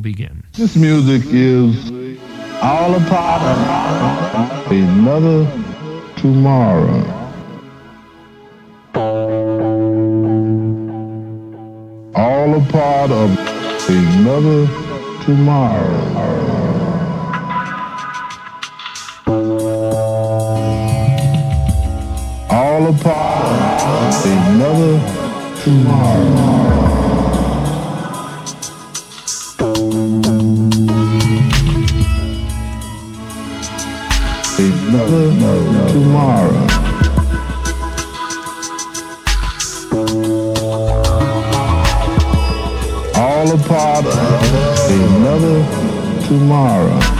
Shall begin. This music is all a part of another tomorrow. All a part of another tomorrow. All a part of another tomorrow. Another tomorrow. All a part of another tomorrow.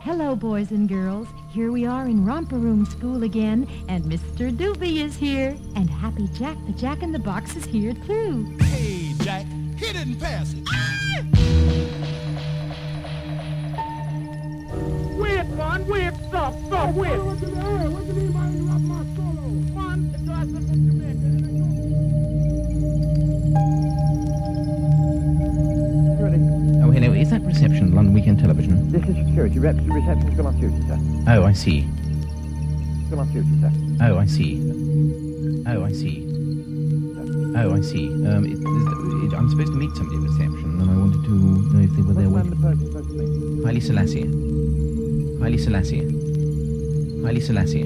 Hello, boys and girls. Here we are in Romper Room School again, and Mr. Do-Bee is here. And Happy Jack the Jack in the Box is here, too. Hey, Jack, he didn't pass it. Whip, one, whip, stop, stop, whip. What do you mean by interrupt my solo? One, Weekend Television? This is security. Rep- reception's gone off duty, sir. Oh, I see. Gone off duty, sir. Oh, I see. Oh, I see. Oh, I see. Um, it, it, I'm supposed to meet somebody at reception, and I wanted to know if they were there What's the waiting. name of the person supposed to meet? Haile Selassie. Haile Selassie. Haile Selassie.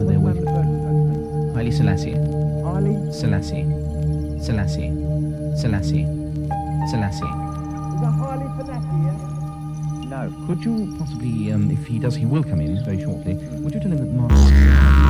Were there waiting? the person supposed to meet? Haile Selassie. Harley? Selassie. Selassie. Selassie. Selassie. Is that Harley Fanati, Could you possibly, um, if he does, he will come in very shortly. Would you tell him that Mark...